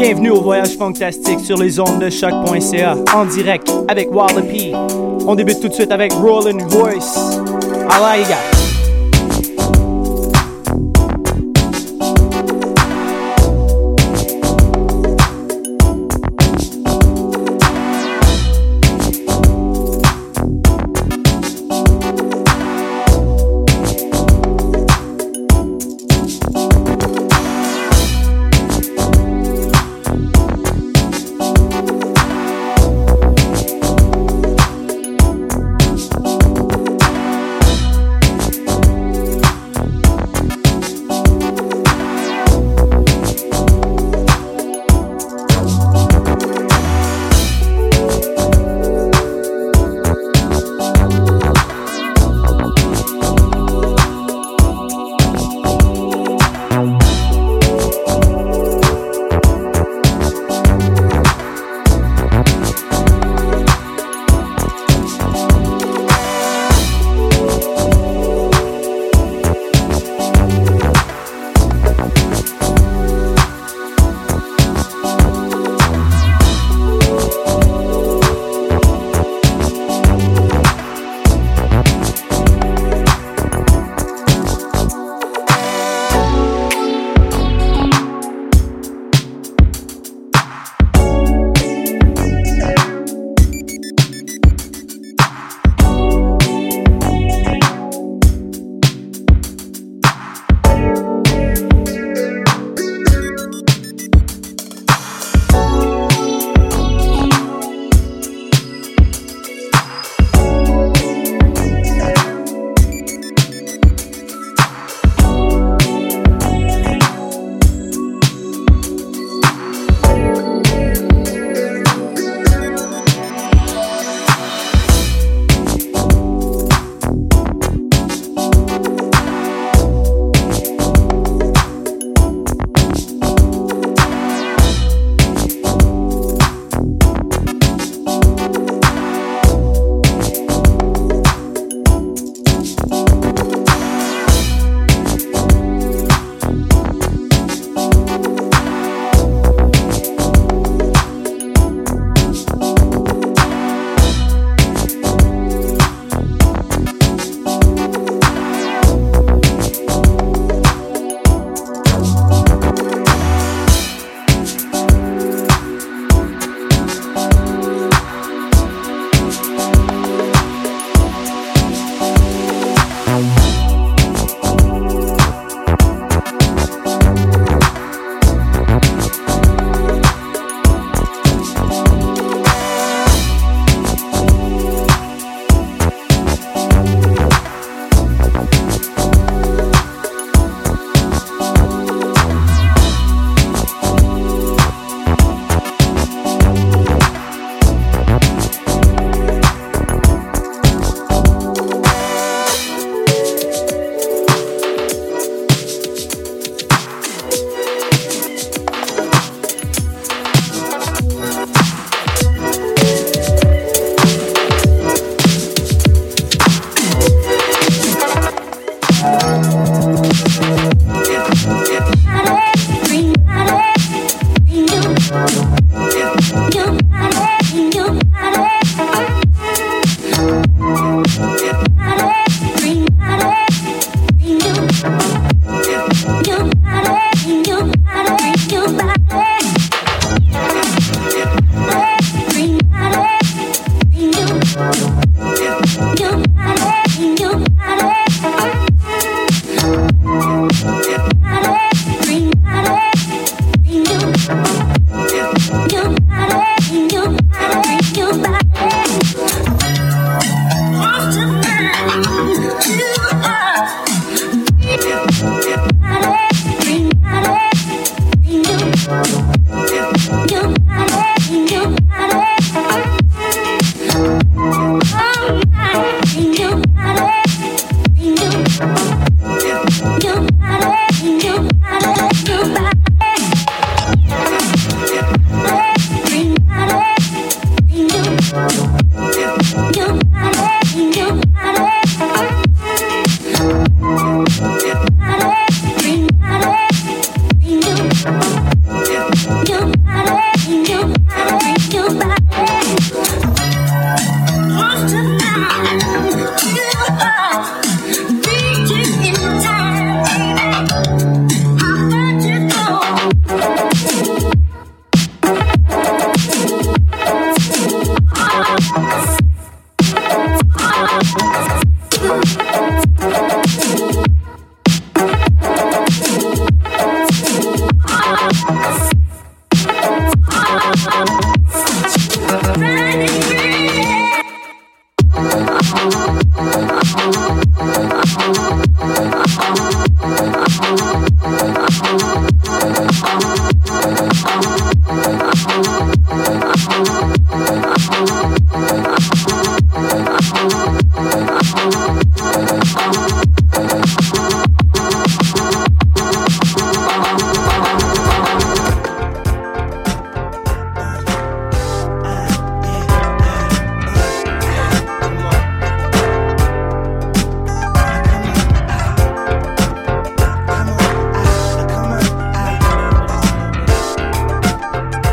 Bienvenue au voyage fantastique sur les ondes de choc.ca en direct avec Wallopy. On débute tout de suite avec Roland Voice. Allah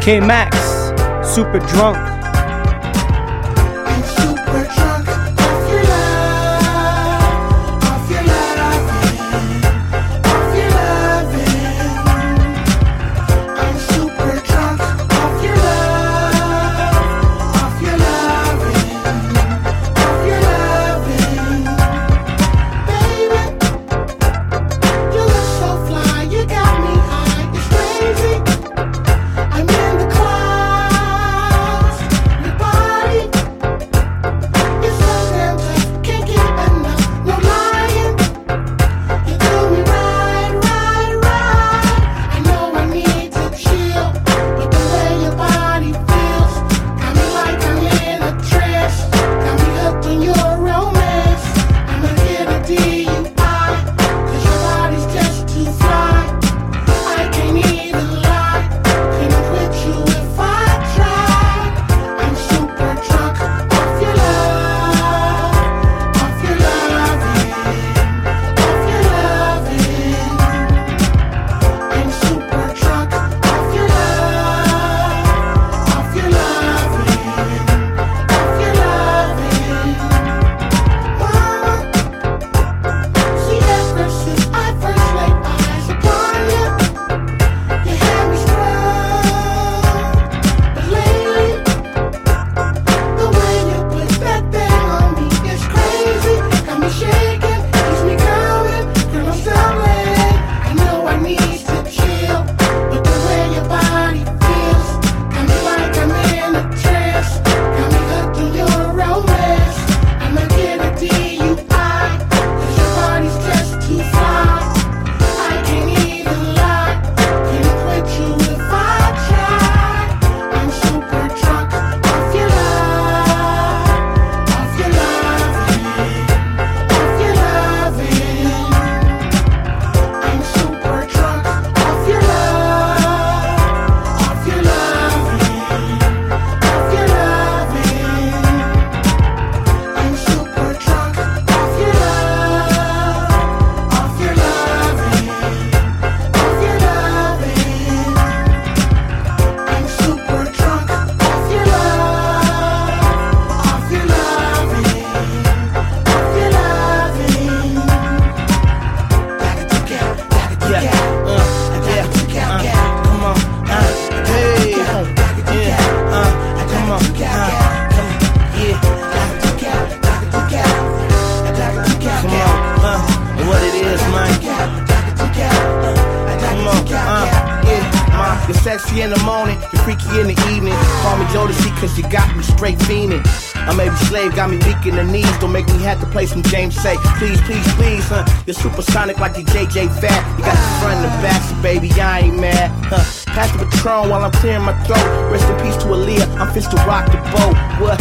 K Max, super drunk. James say, please, please, please, huh? You're supersonic like your JJ Fad. You got the front and the back, so baby, I ain't mad, huh? Pass the Patron while I'm clearing my throat. Rest in peace to Aaliyah, I'm fist to rock the boat. What?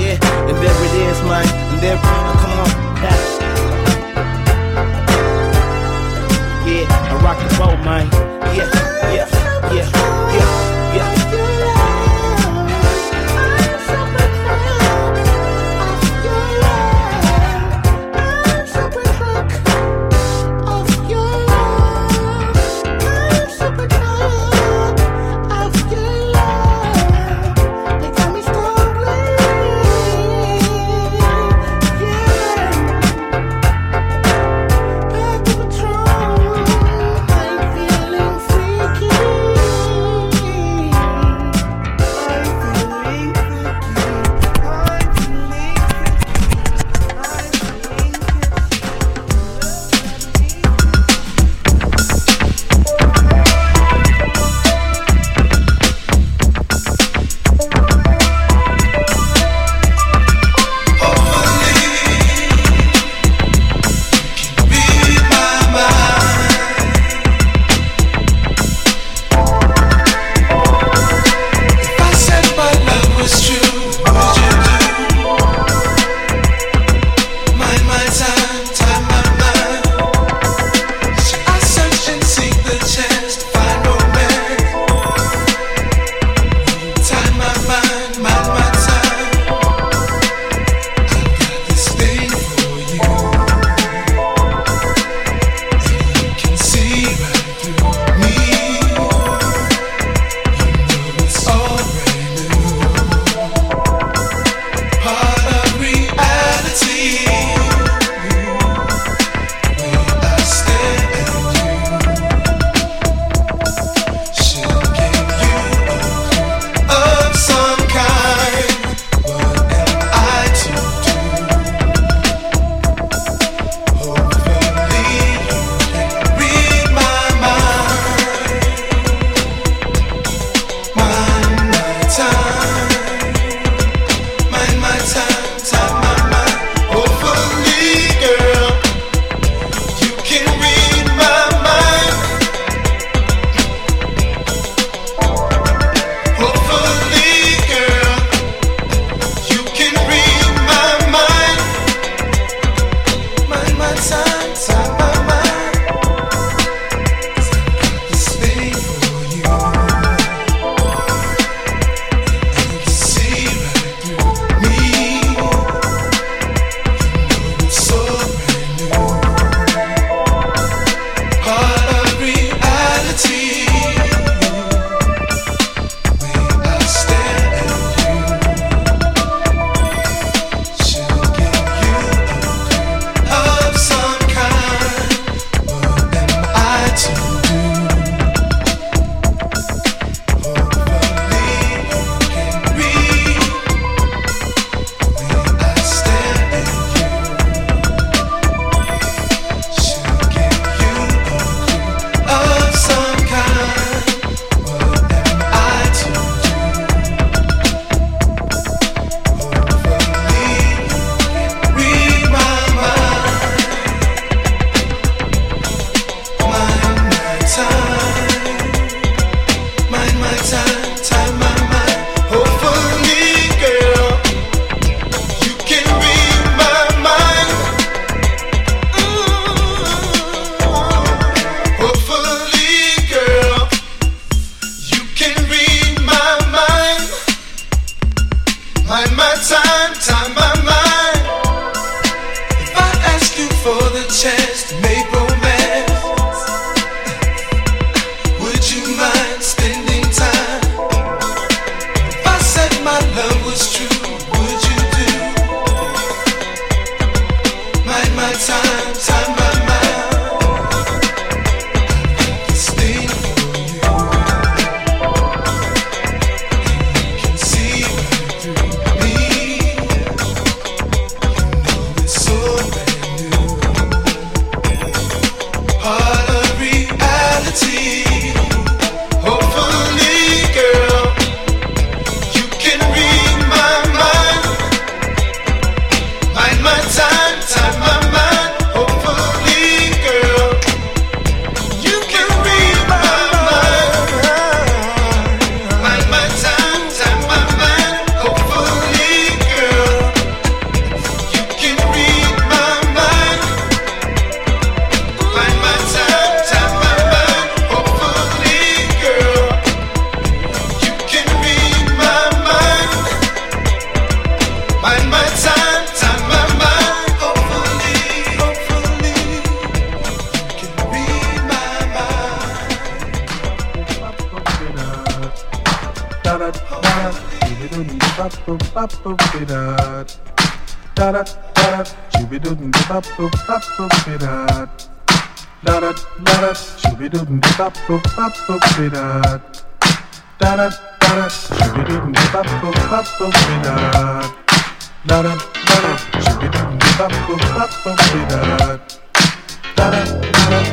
Yeah, and there it is, man. And there, oh, come on, pass. Yeah, I rock the boat, man. Yeah.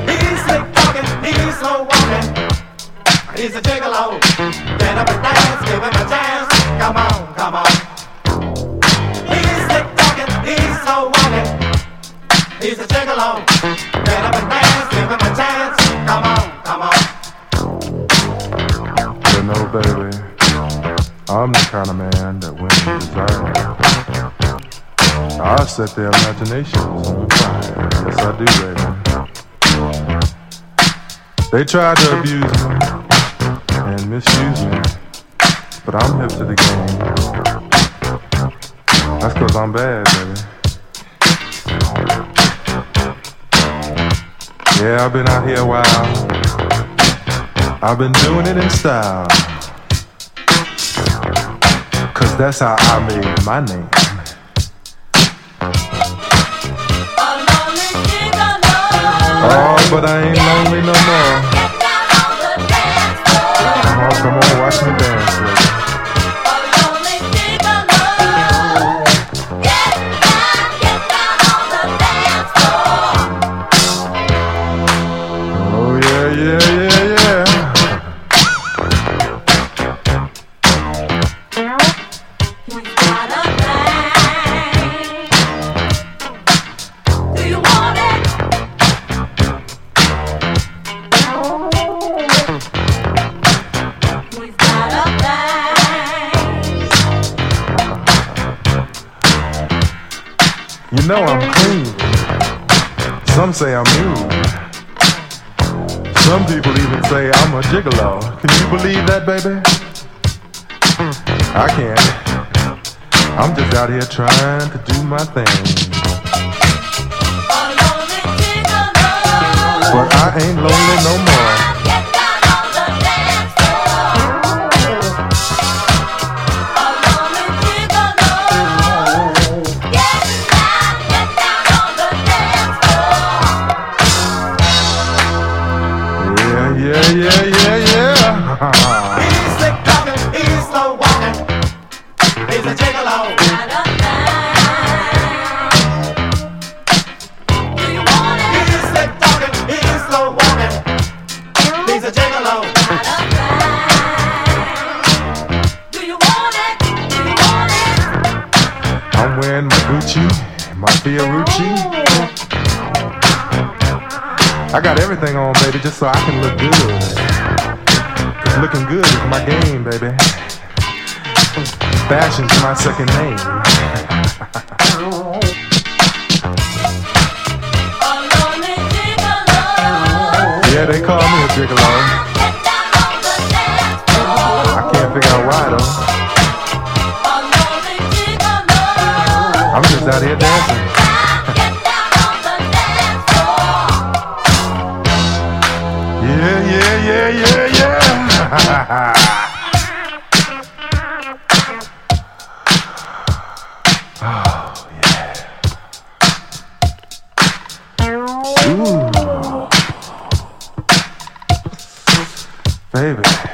He's slick talking, he's slow walking. He's a gigolo. Get up and dance, give him a chance. Come on, come on. He's slick talking, he's slow walking. He's a gigolo. Get up and dance, give him a chance. Come on, come on. You know, baby, I'm the kind of man that women desire. I set their imaginations on fire. Yes, I do, baby. They tried to abuse me and misuse me, but I'm hip to the game. That's cause I'm bad, baby. Yeah, I've been out here a while. I've been doing it in style. Cause that's how I made my name. Oh, but I ain't lonely no more. Come on, watch me dance, baby. You know I'm clean. Some say I'm rude. Some people even say I'm a gigolo. Can you believe that, baby? I can't. I'm just out here trying to do my thing. But I ain't lonely no more. I got everything on, baby, just so I can look good. Looking good is my game, baby. Fashion's my second name. Yeah, they call me a gigolo. I can't figure out why though. I'm just out here dancing. oh, yeah. Ooh. Baby.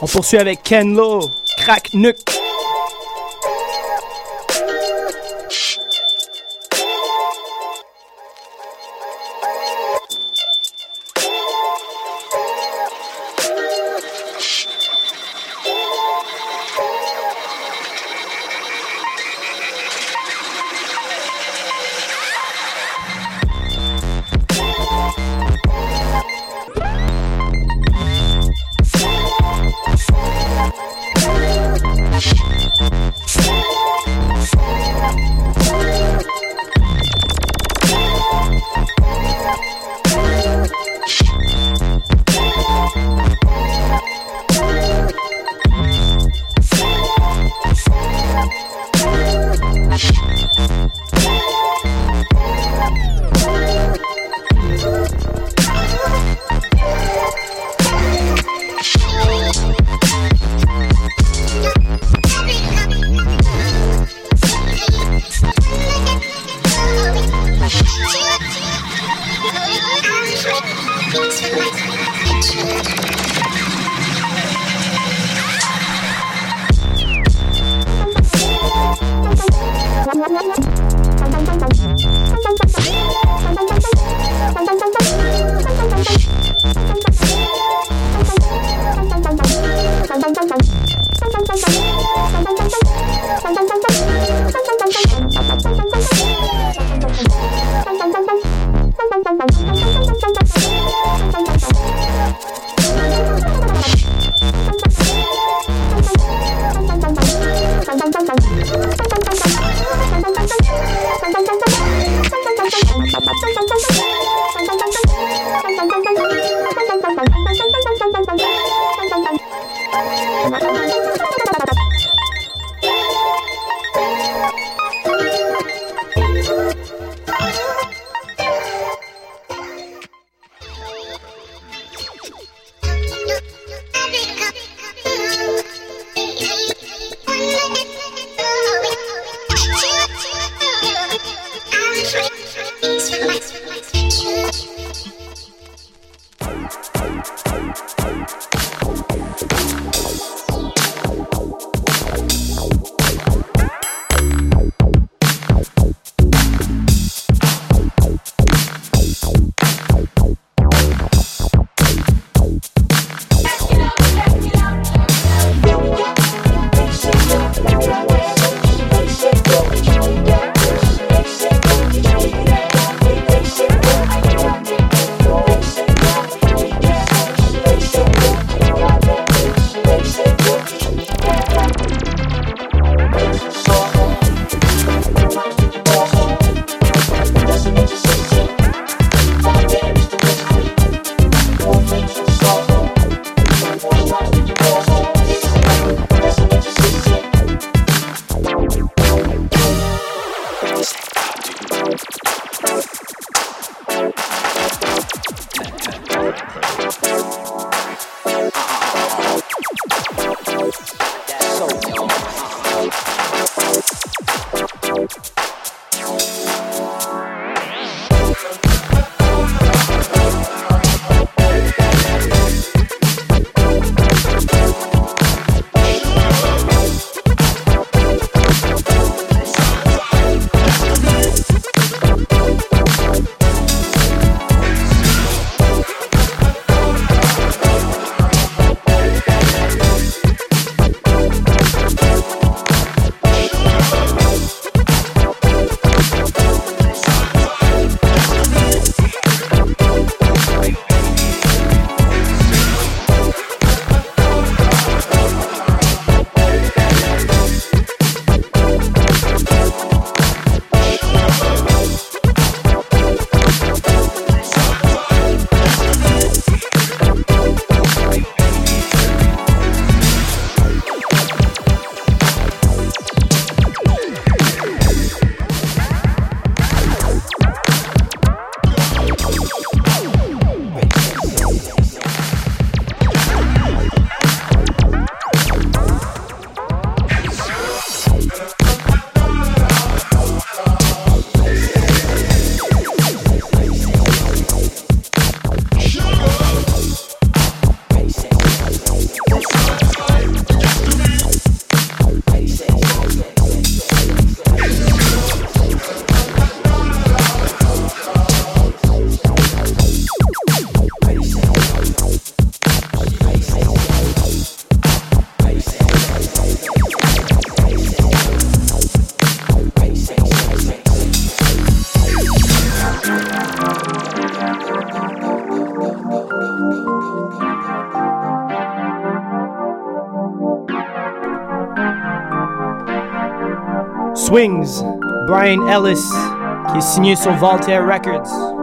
On poursuit avec Ken Lo, Crack Nuke. Swings, Brian Ellis, qui est signé sur Voltaire Records.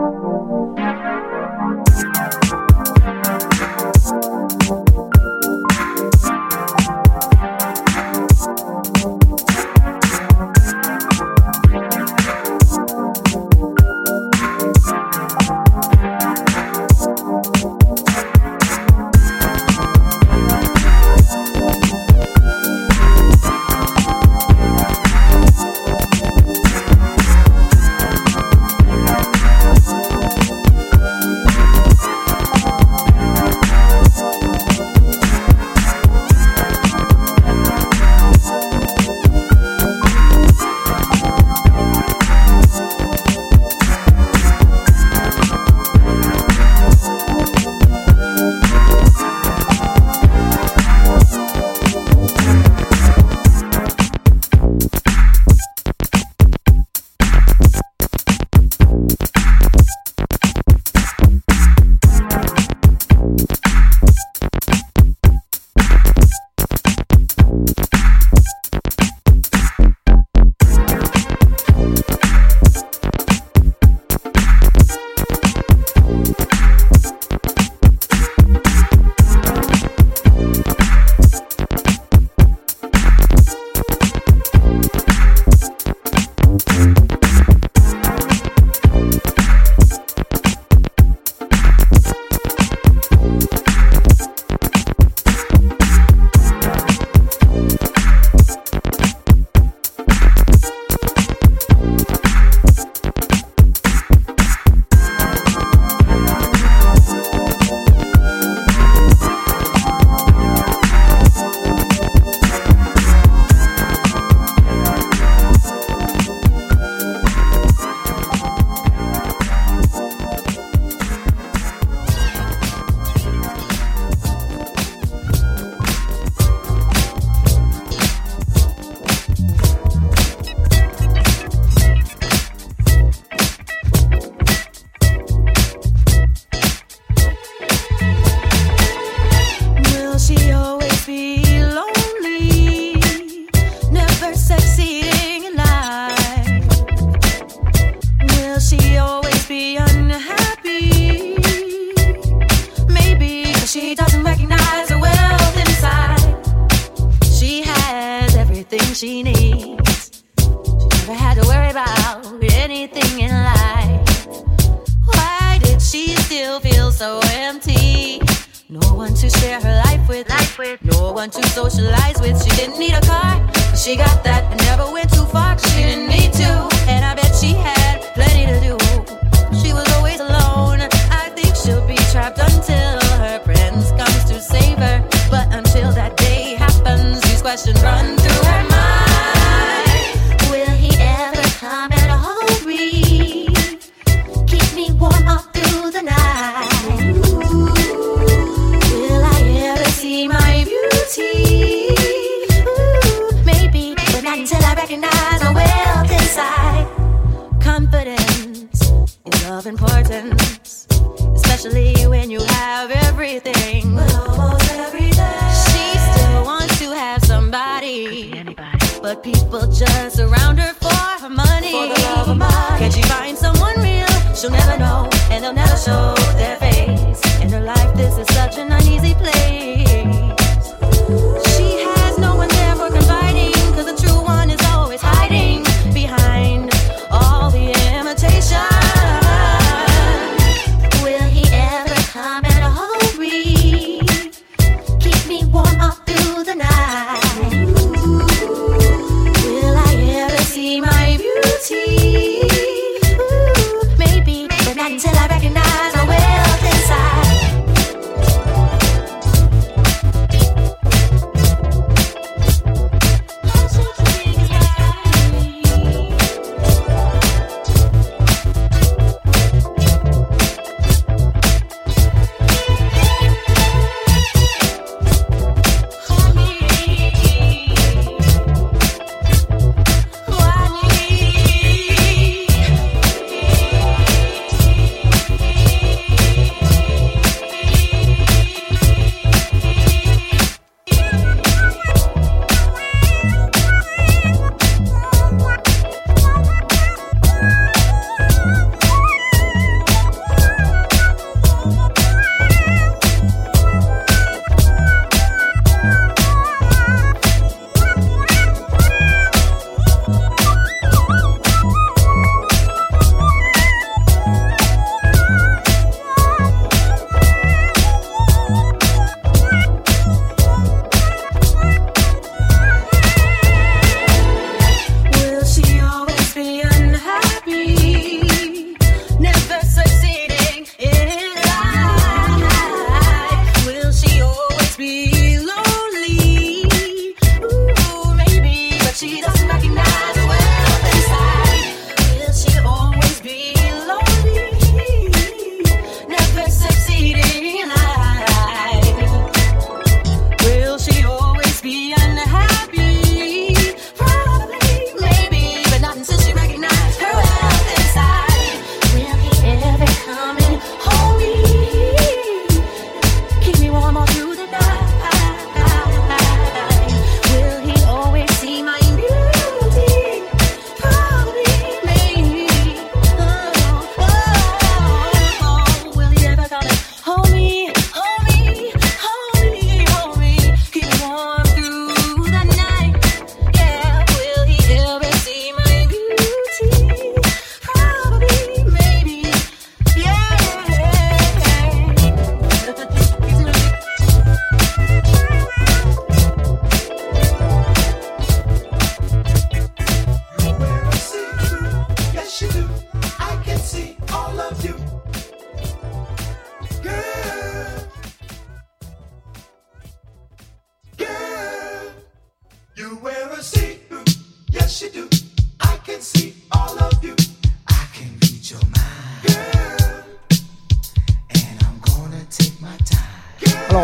but people just surround her for her money. For the love of money. Can she find someone real? She'll never know, and they'll never show their face. In her life, this is such an uneasy place.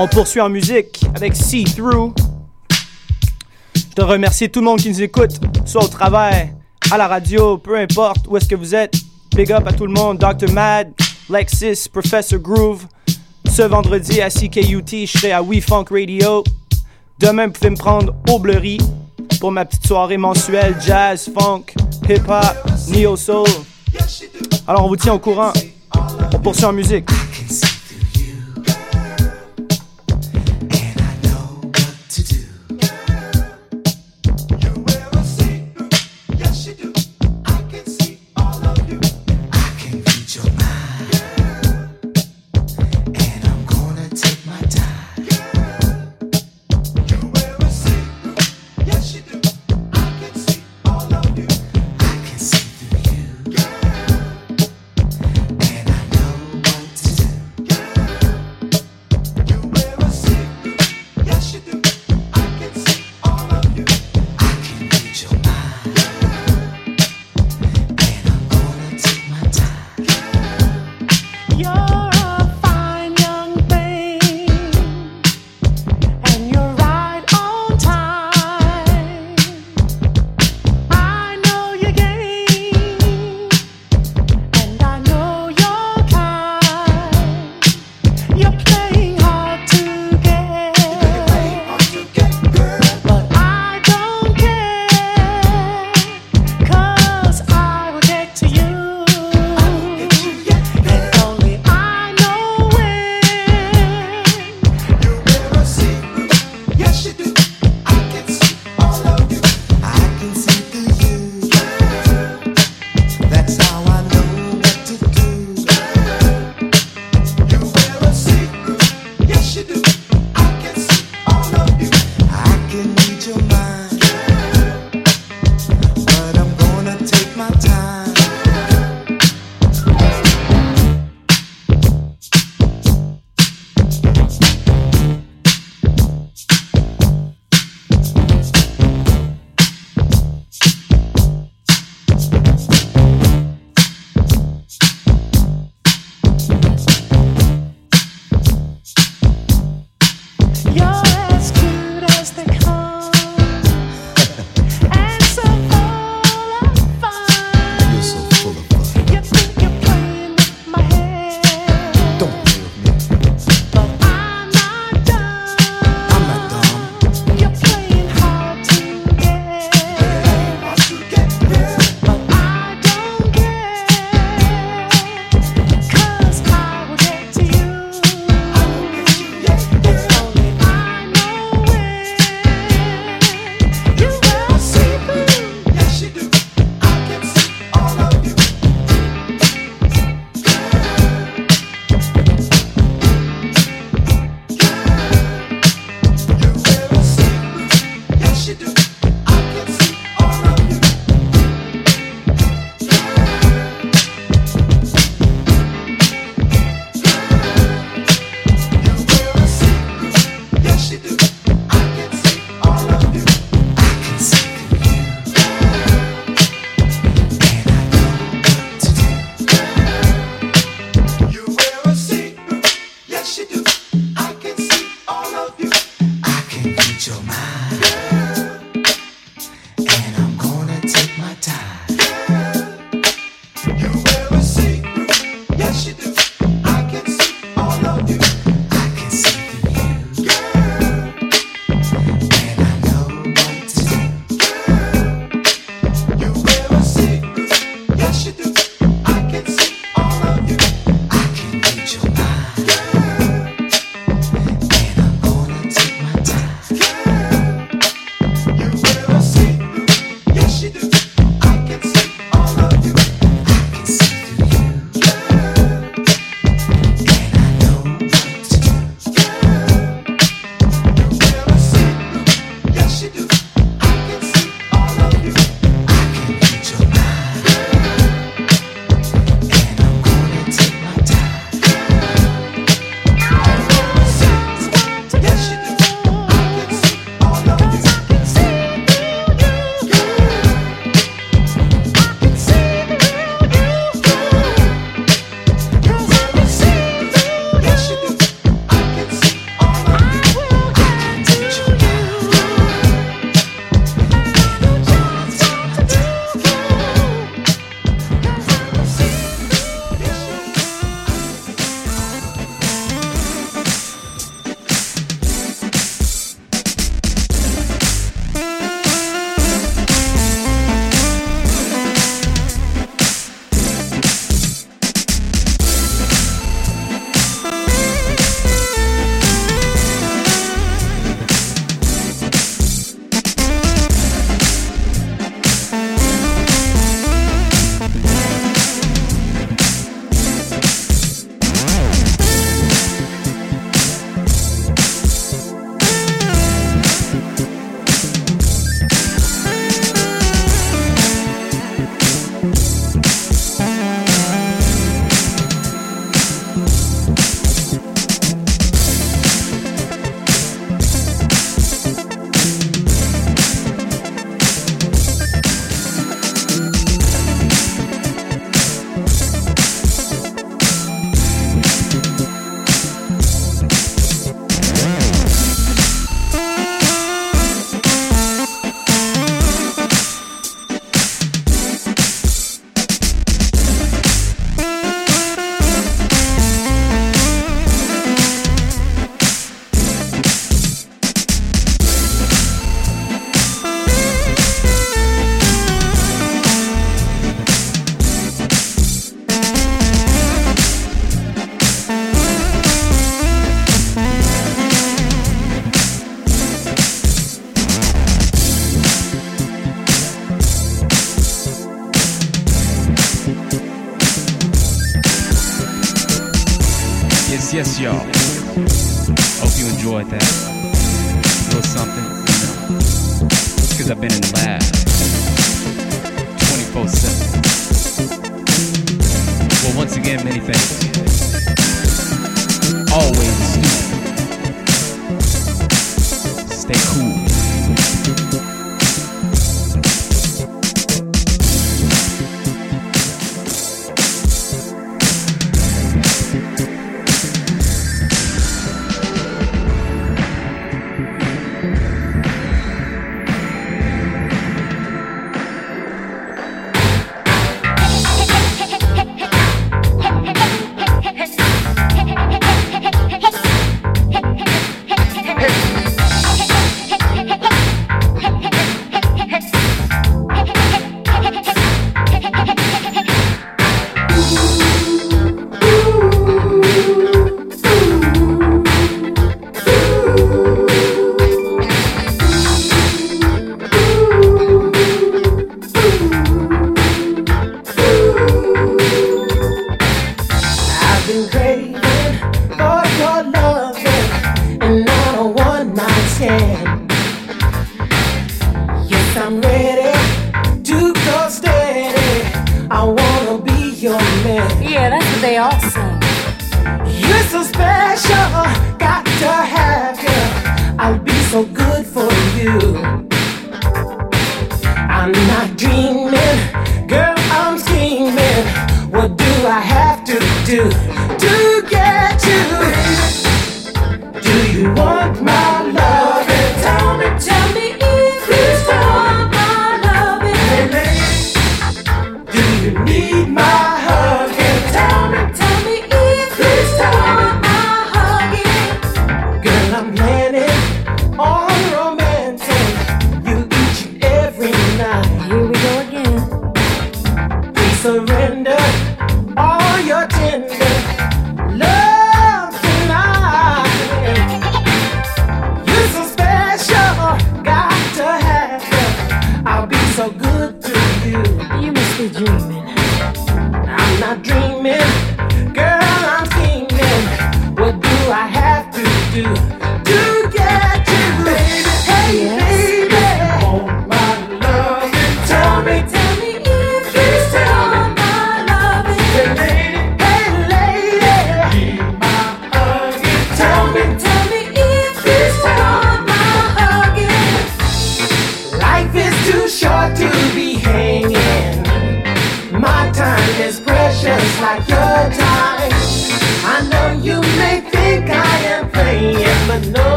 on poursuit en musique avec See Through. Je te remercie tout le monde qui nous écoute, soit au travail, à la radio, peu importe où est-ce que vous êtes. Big up à tout le monde, Dr. Mad, Lexis, Professor Groove. Ce vendredi à CKUT, je serai à We Funk Radio. Demain, vous pouvez me prendre au Bleury pour ma petite soirée mensuelle jazz, funk, hip-hop, neo-soul. Alors on vous tient au courant. On poursuit en musique.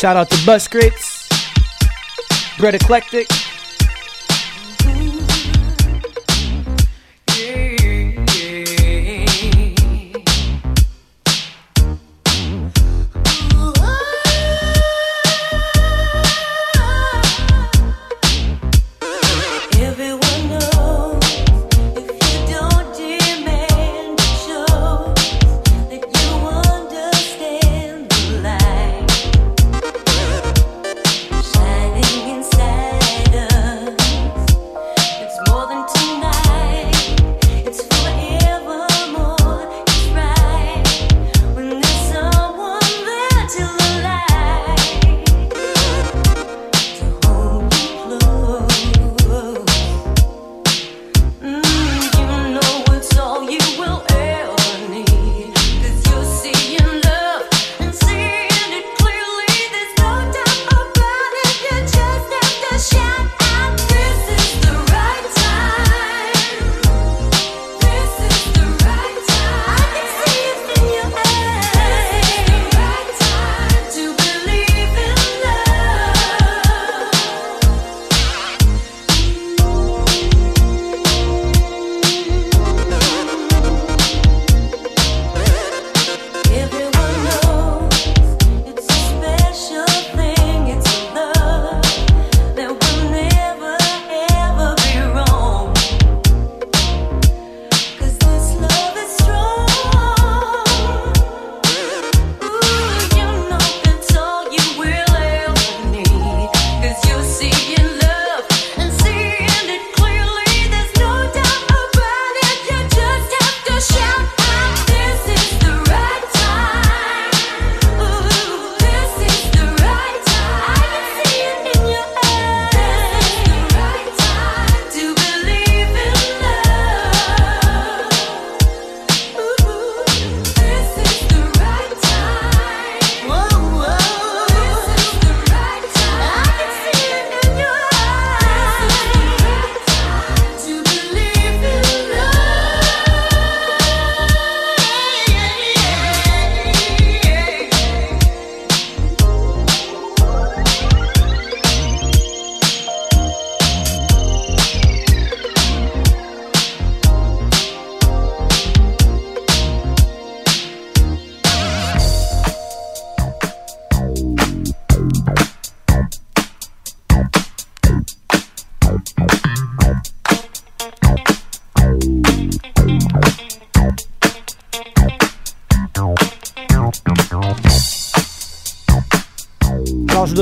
Shout out to Bus Grits, Bread Eclectic.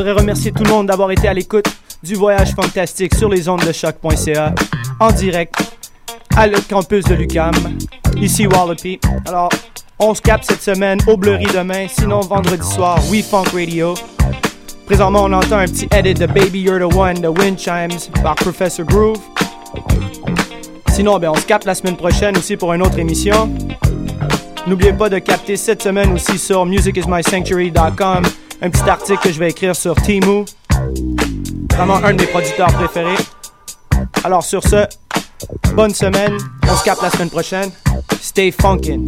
Voudrais remercier tout le monde d'avoir été à l'écoute du voyage fantastique sur les ondes de choc.ca en direct à le campus de l'UCAM, ici Wallopy. Alors, on se capte cette semaine au Bleury demain, sinon vendredi soir, We Funk Radio. Présentement, on entend un petit edit de Baby You're the One de Wind Chimes par Professor Groove. Sinon, ben, on se capte la semaine prochaine aussi pour une autre émission. N'oubliez pas de capter cette semaine aussi sur musicismysanctuary.com un petit article que je vais écrire sur Timu. Vraiment un de mes producteurs préférés. Alors sur ce, bonne semaine. On se capte la semaine prochaine. Stay funkin'.